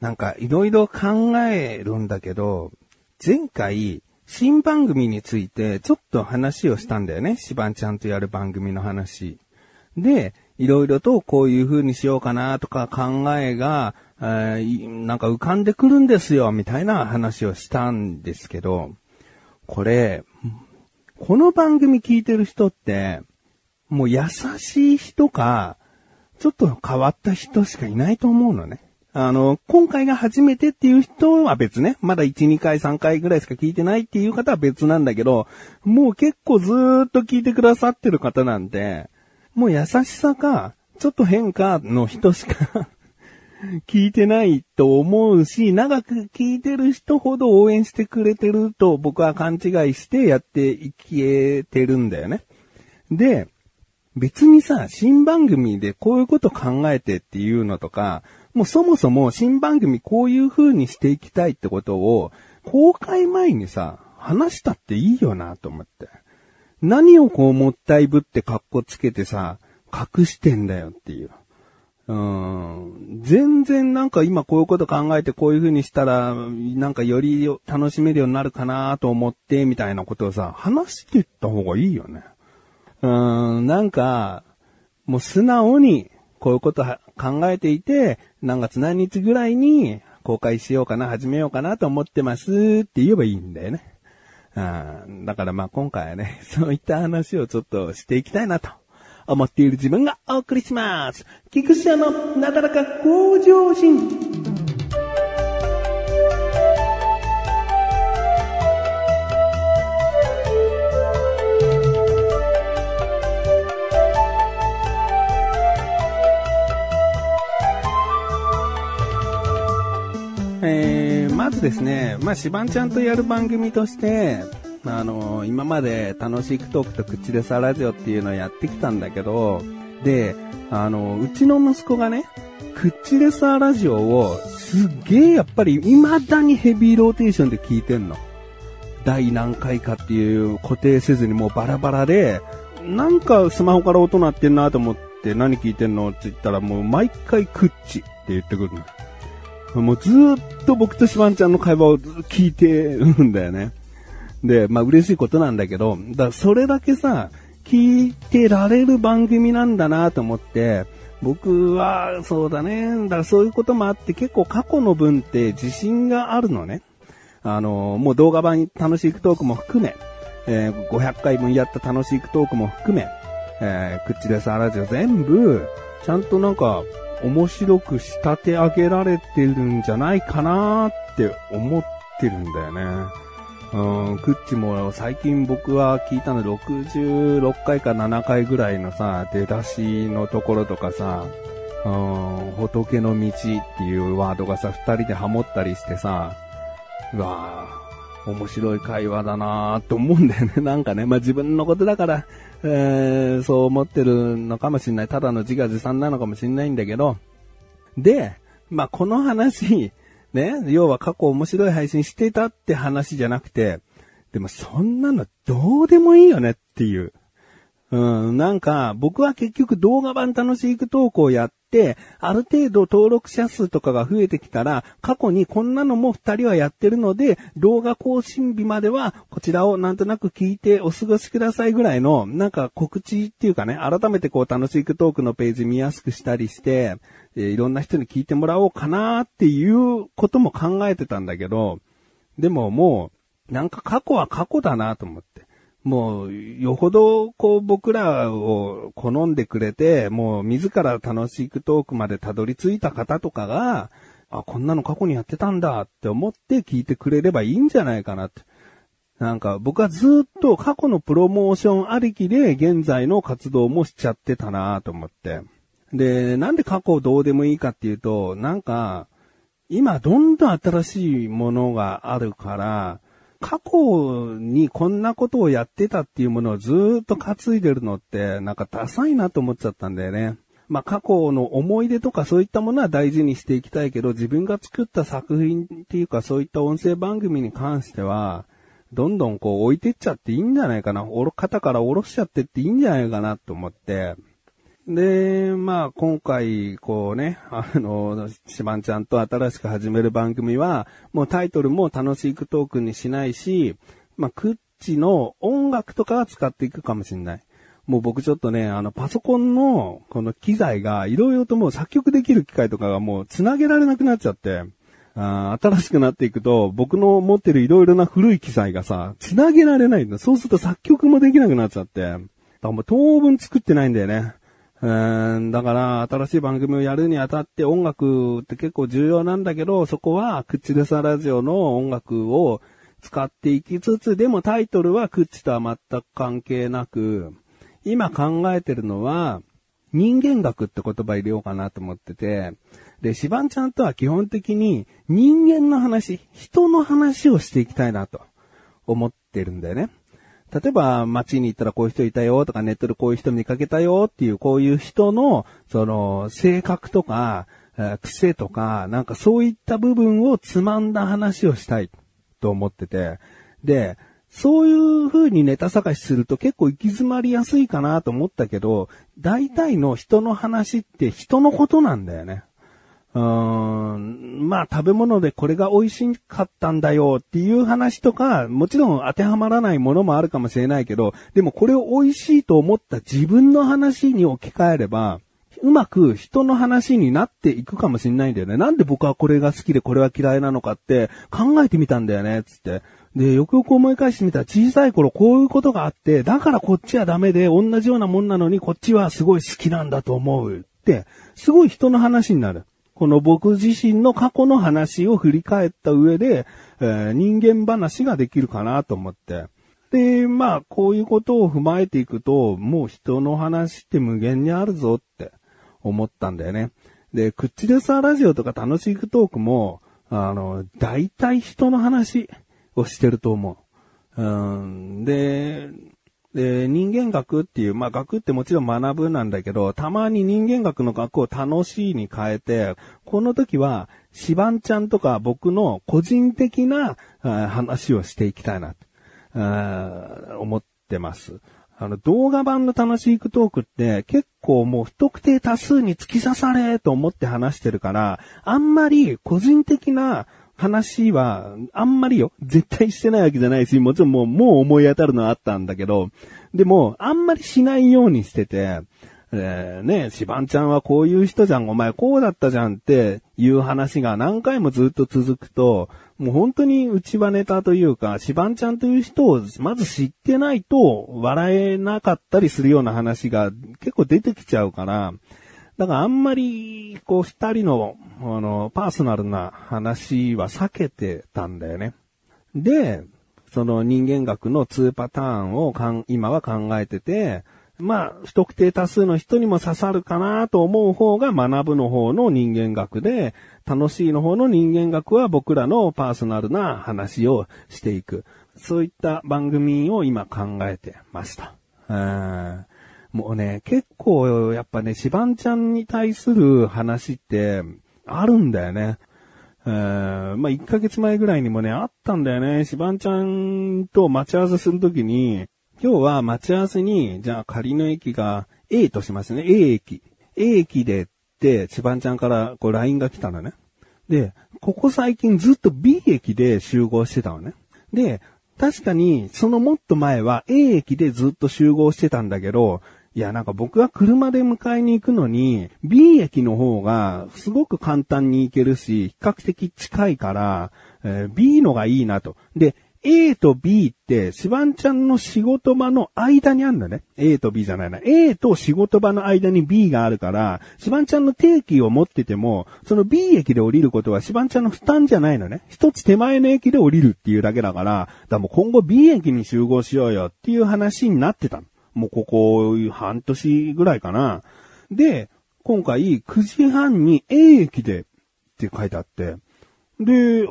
なんかいろいろ考えるんだけど、前回、新番組についてちょっと話をしたんだよね。シバンちゃんとやる番組の話。で、いろいろとこういう風にしようかなとか考えが、えーなんか浮かんでくるんですよ、みたいな話をしたんですけど、これ、この番組聞いてる人って、もう優しい人か、ちょっと変わった人しかいないと思うのね。あの、今回が初めてっていう人は別ね。まだ1、2回、3回ぐらいしか聞いてないっていう方は別なんだけど、もう結構ずーっと聞いてくださってる方なんで、もう優しさか、ちょっと変かの人しか 聞いてないと思うし、長く聞いてる人ほど応援してくれてると僕は勘違いしてやっていけてるんだよね。で、別にさ、新番組でこういうこと考えてっていうのとか、もうそもそも新番組こういう風にしていきたいってことを、公開前にさ、話したっていいよなと思って。何をこうもったいぶって格好つけてさ、隠してんだよっていう。うん。全然なんか今こういうこと考えてこういう風にしたら、なんかより楽しめるようになるかなと思って、みたいなことをさ、話していった方がいいよね。うん、なんか、もう素直に、こういうことは考えていて、何月何日ぐらいに公開しようかな、始めようかなと思ってますって言えばいいんだよね。うん、だからまあ今回はね、そういった話をちょっとしていきたいなと思っている自分がお送りします。菊池のなだらか向上心。まずですね、まあ、しばんちゃんとやる番組として、あの今まで楽しいトークと口でさラジオっていうのをやってきたんだけど、で、あの、うちの息子がね、クッチレサーラジオをすっげえやっぱり未だにヘビーローテーションで聞いてんの。第何回かっていう固定せずにもうバラバラで、なんかスマホから音鳴ってんなと思って何聞いてんのって言ったらもう毎回クッチって言ってくるの。もうずっと僕とシバンちゃんの会話を聞いてるんだよね。で、まあ嬉しいことなんだけど、だからそれだけさ、聞いてられる番組なんだなと思って、僕はそうだね、だからそういうこともあって結構過去の分って自信があるのね。あの、もう動画版楽しいトークも含め、えー500回分やった楽しいトークも含め、えー、クッチレスアラジオ全部、ちゃんとなんか、面白く仕立て上げられてるんじゃないかなって思ってるんだよね。うん、クッチも最近僕は聞いたの66回か7回ぐらいのさ、出だしのところとかさ、うん、仏の道っていうワードがさ、二人でハモったりしてさ、うわぁ、面白い会話だなぁと思うんだよね。なんかね、まあ、自分のことだから、えー、そう思ってるのかもしんない。ただの自画自賛なのかもしんないんだけど、で、まあ、この話、ね、要は過去面白い配信してたって話じゃなくて、でもそんなのどうでもいいよねっていう。うん、なんか、僕は結局動画版楽しい投稿をやっ、ある程度登録者数とかが増えてきたら、過去にこんなのも二人はやってるので、動画更新日までは、こちらをなんとなく聞いてお過ごしくださいぐらいの、なんか告知っていうかね、改めてこう楽しいトークのページ見やすくしたりして、えーいろんな人に聞いてもらおうかなっていうことも考えてたんだけど、でももう、なんか過去は過去だなと思って。もう、よほど、こう、僕らを好んでくれて、もう、自ら楽しくトークまでたどり着いた方とかが、あ、こんなの過去にやってたんだって思って聞いてくれればいいんじゃないかなって。なんか、僕はずっと過去のプロモーションありきで、現在の活動もしちゃってたなと思って。で、なんで過去どうでもいいかっていうと、なんか、今どんどん新しいものがあるから、過去にこんなことをやってたっていうものをずっと担いでるのって、なんかダサいなと思っちゃったんだよね。まあ過去の思い出とかそういったものは大事にしていきたいけど、自分が作った作品っていうかそういった音声番組に関しては、どんどんこう置いてっちゃっていいんじゃないかな。おろ、肩から下ろしちゃってっていいんじゃないかなと思って。で、まあ、今回、こうね、あの、しばんちゃんと新しく始める番組は、もうタイトルも楽しいクトークにしないし、まあ、クッチの音楽とかは使っていくかもしれない。もう僕ちょっとね、あの、パソコンの、この機材が、いろいろともう作曲できる機械とかがもう繋げられなくなっちゃって、あ新しくなっていくと、僕の持ってるいろいろな古い機材がさ、繋げられないんだ。そうすると作曲もできなくなっちゃって。だからもう当分作ってないんだよね。うん、だから、新しい番組をやるにあたって音楽って結構重要なんだけど、そこは、クッチレサラジオの音楽を使っていきつつ、でもタイトルはクッチとは全く関係なく、今考えてるのは、人間学って言葉入れようかなと思ってて、で、シバンちゃんとは基本的に人間の話、人の話をしていきたいなと思ってるんだよね。例えば街に行ったらこういう人いたよとかネットでこういう人見かけたよっていうこういう人のその性格とか、癖とかなんかそういった部分をつまんだ話をしたいと思っててで、そういう風にネタ探しすると結構行き詰まりやすいかなと思ったけど、大体の人の話って人のことなんだよね。うーん、まあ食べ物でこれが美味しかったんだよっていう話とか、もちろん当てはまらないものもあるかもしれないけど、でもこれを美味しいと思った自分の話に置き換えれば、うまく人の話になっていくかもしれないんだよね。なんで僕はこれが好きでこれは嫌いなのかって考えてみたんだよね、つって。で、よくよく思い返してみたら小さい頃こういうことがあって、だからこっちはダメで同じようなもんなのにこっちはすごい好きなんだと思うって、すごい人の話になる。この僕自身の過去の話を振り返った上で、えー、人間話ができるかなと思って。で、まあ、こういうことを踏まえていくと、もう人の話って無限にあるぞって思ったんだよね。で、クッチレスアラジオとか楽しいトークも、あの、大体人の話をしてると思う。うん、で、で、人間学っていう、まあ学ってもちろん学ぶなんだけど、たまに人間学の学を楽しいに変えて、この時は、シバンちゃんとか僕の個人的な話をしていきたいなと、思ってます。あの、動画版の楽しいトークって結構もう不特定多数に突き刺されと思って話してるから、あんまり個人的な話は、あんまりよ、絶対してないわけじゃないし、もちろんもう、もう思い当たるのはあったんだけど、でも、あんまりしないようにしてて、えー、ね、シバンちゃんはこういう人じゃん、お前こうだったじゃんっていう話が何回もずっと続くと、もう本当に内輪ネタというか、シバンちゃんという人をまず知ってないと笑えなかったりするような話が結構出てきちゃうから、だからあんまり、こう、二人の、あの、パーソナルな話は避けてたんだよね。で、その人間学の2パターンをかん今は考えてて、まあ、不特定多数の人にも刺さるかなと思う方が学ぶの方の人間学で、楽しいの方の人間学は僕らのパーソナルな話をしていく。そういった番組を今考えてました。うんもうね、結構、やっぱね、シバンちゃんに対する話って、あるんだよね。えー、まあ、1ヶ月前ぐらいにもね、あったんだよね。シバンちゃんと待ち合わせするときに、今日は待ち合わせに、じゃあ仮の駅が A としますね。A 駅。A 駅でって、シバンちゃんからこう LINE が来たのね。で、ここ最近ずっと B 駅で集合してたのね。で、確かに、そのもっと前は A 駅でずっと集合してたんだけど、いや、なんか僕は車で迎えに行くのに、B 駅の方がすごく簡単に行けるし、比較的近いから、えー、B のがいいなと。で、A と B って、シバンちゃんの仕事場の間にあるんだね。A と B じゃないな。A と仕事場の間に B があるから、シバンちゃんの定期を持ってても、その B 駅で降りることはシバンちゃんの負担じゃないのね。一つ手前の駅で降りるっていうだけだから、だからもう今後 B 駅に集合しようよっていう話になってた。もうここ半年ぐらいかな。で、今回9時半に A 駅でって書いてあって、で、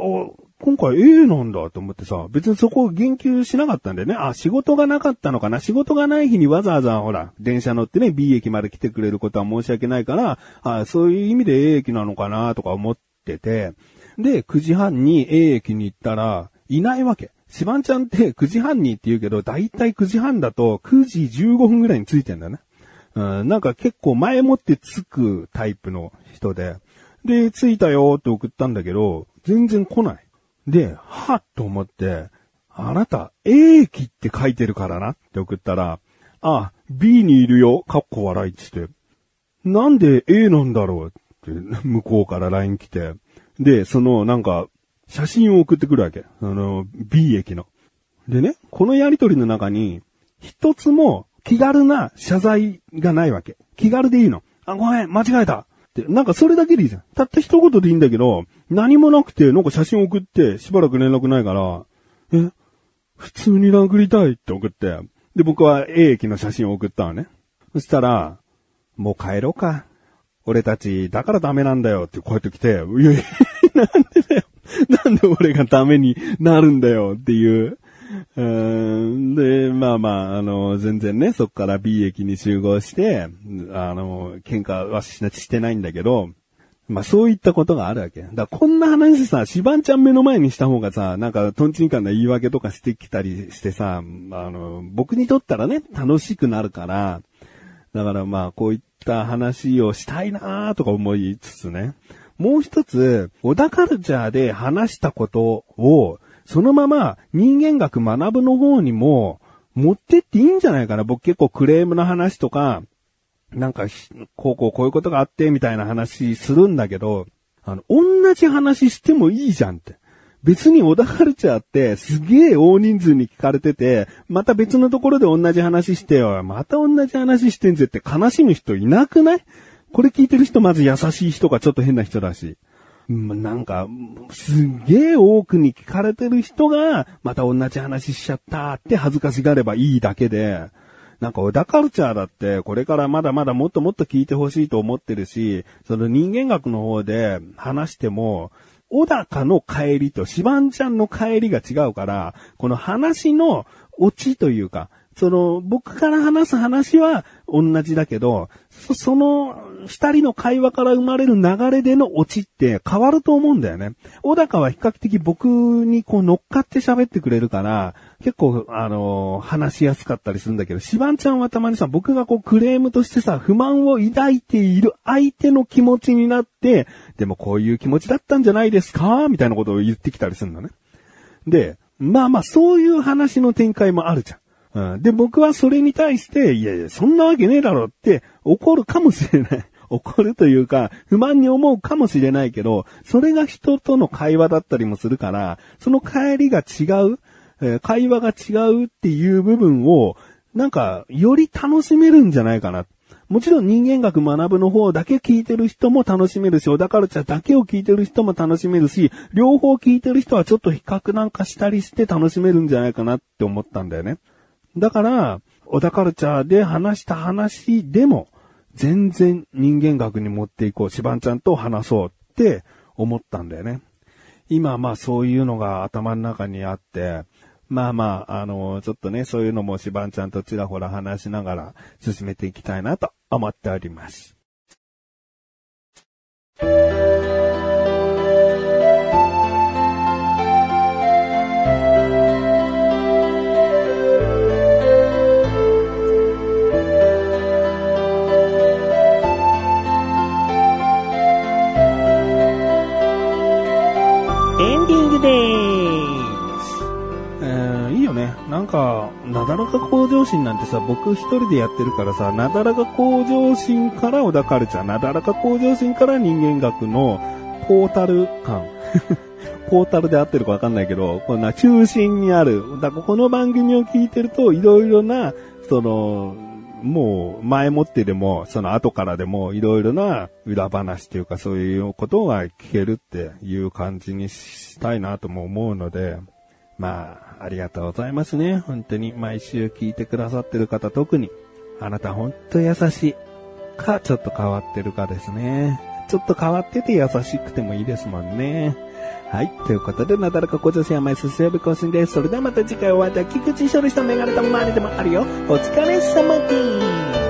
今回 A なんだと思ってさ、別にそこを言及しなかったんだよね。あ、仕事がなかったのかな仕事がない日にわざわざほら、電車乗ってね、B 駅まで来てくれることは申し訳ないから、あそういう意味で A 駅なのかなとか思ってて、で、9時半に A 駅に行ったら、いないわけ。シバンちゃんって9時半にって言うけど、だいたい9時半だと9時15分ぐらいに着いてんだね。うん、なんか結構前もって着くタイプの人で、で、着いたよって送ったんだけど、全然来ない。で、はっと思って、あなた、A 駅って書いてるからなって送ったら、あ、B にいるよ、かっこ笑いっつって。なんで A なんだろうって、向こうから LINE 来て。で、その、なんか、写真を送ってくるわけ。あの、B 駅の。でね、このやりとりの中に、一つも気軽な謝罪がないわけ。気軽でいいの。あ、ごめん、間違えた。って、なんかそれだけでいいじゃん。たった一言でいいんだけど、何もなくて、なんか写真送って、しばらく連絡ないから、え、普通に殴りたいって送って、で、僕は A 駅の写真を送ったのね。そしたら、もう帰ろうか。俺たち、だからダメなんだよってこうやって来て、いやいや、なんでだよ。なんで俺がダメになるんだよっていう。うんで、まあまあ、あの、全然ね、そっから B 駅に集合して、あの、喧嘩はししてないんだけど、まあそういったことがあるわけ。だからこんな話さ、シバンちゃん目の前にした方がさ、なんかトンチンカンな言い訳とかしてきたりしてさ、あの、僕にとったらね、楽しくなるから、だからまあこういった話をしたいなとか思いつつね。もう一つ、小田カルチャーで話したことを、そのまま人間学学ぶの方にも持ってっていいんじゃないかな。僕結構クレームの話とか、なんか、こうこうこういうことがあって、みたいな話するんだけど、あの、同じ話してもいいじゃんって。別に小田カルチャーってすげえ大人数に聞かれてて、また別のところで同じ話してよ、また同じ話してんぜって悲しむ人いなくない？これ聞いてる人まず優しい人かちょっと変な人だし。なんか、すげえ多くに聞かれてる人が、また同じ話しちゃったって恥ずかしがればいいだけで、なんか小田カルチャーだって、これからまだまだもっともっと聞いてほしいと思ってるし、その人間学の方で話しても、小高の帰りとシバンちゃんの帰りが違うから、この話のオチというか、その、僕から話す話は同じだけど、その、二人の会話から生まれる流れでのオチって変わると思うんだよね。小高は比較的僕にこう乗っかって喋ってくれるから、結構、あの話しやすかったりするんだけど、シバンちゃんはたまにさ、僕がこうクレームとしてさ、不満を抱いている相手の気持ちになって、でもこういう気持ちだったんじゃないですか？みたいなことを言ってきたりするのね。で、まあまあ、そういう話の展開もあるじゃん。ん、で、僕はそれに対して、いやいや、そんなわけねえだろって怒るかもしれない。怒るというか、不満に思うかもしれないけど、それが人との会話だったりもするから、その帰りが違う、えー会話が違うっていう部分を、なんか、より楽しめるんじゃないかな。もちろん人間学学ぶの方だけ聞いてる人も楽しめるし、小田カルチャーだけを聞いてる人も楽しめるし、両方聞いてる人はちょっと比較なんかしたりして楽しめるんじゃないかなって思ったんだよね。だから、小田カルチャーで話した話でも、全然人間学に持っていこう、シバンちゃんと話そうって思ったんだよね。今まあそういうのが頭の中にあって、まあまあ、あの、ちょっとね、そういうのもシバンちゃんとちらほら話しながら進めていきたいなと思っております。か、なだらか向上心なんてさ、僕一人でやってるからさ、なだらか向上心から小田カルチャー、なだらか向上心から人間学のポータル感。ポータルで合ってるかわかんないけど、こんな中心にある。だからこの番組を聞いてると、いろいろな、その、もう前もってでも、その後からでも、いろいろな裏話というかそういうことが聞けるっていう感じにしたいなとも思うので、まあ、ありがとうございますね。本当に毎週聞いてくださってる方特に。あなた本当優しい。か、ちょっと変わってるかですね。ちょっと変わってて優しくてもいいですもんね。はい。ということで、なだらかご女性は毎週水曜日更新です。それではまた次回お会いいたい菊池処理したメガネとマネでもあるよ。お疲れ様です。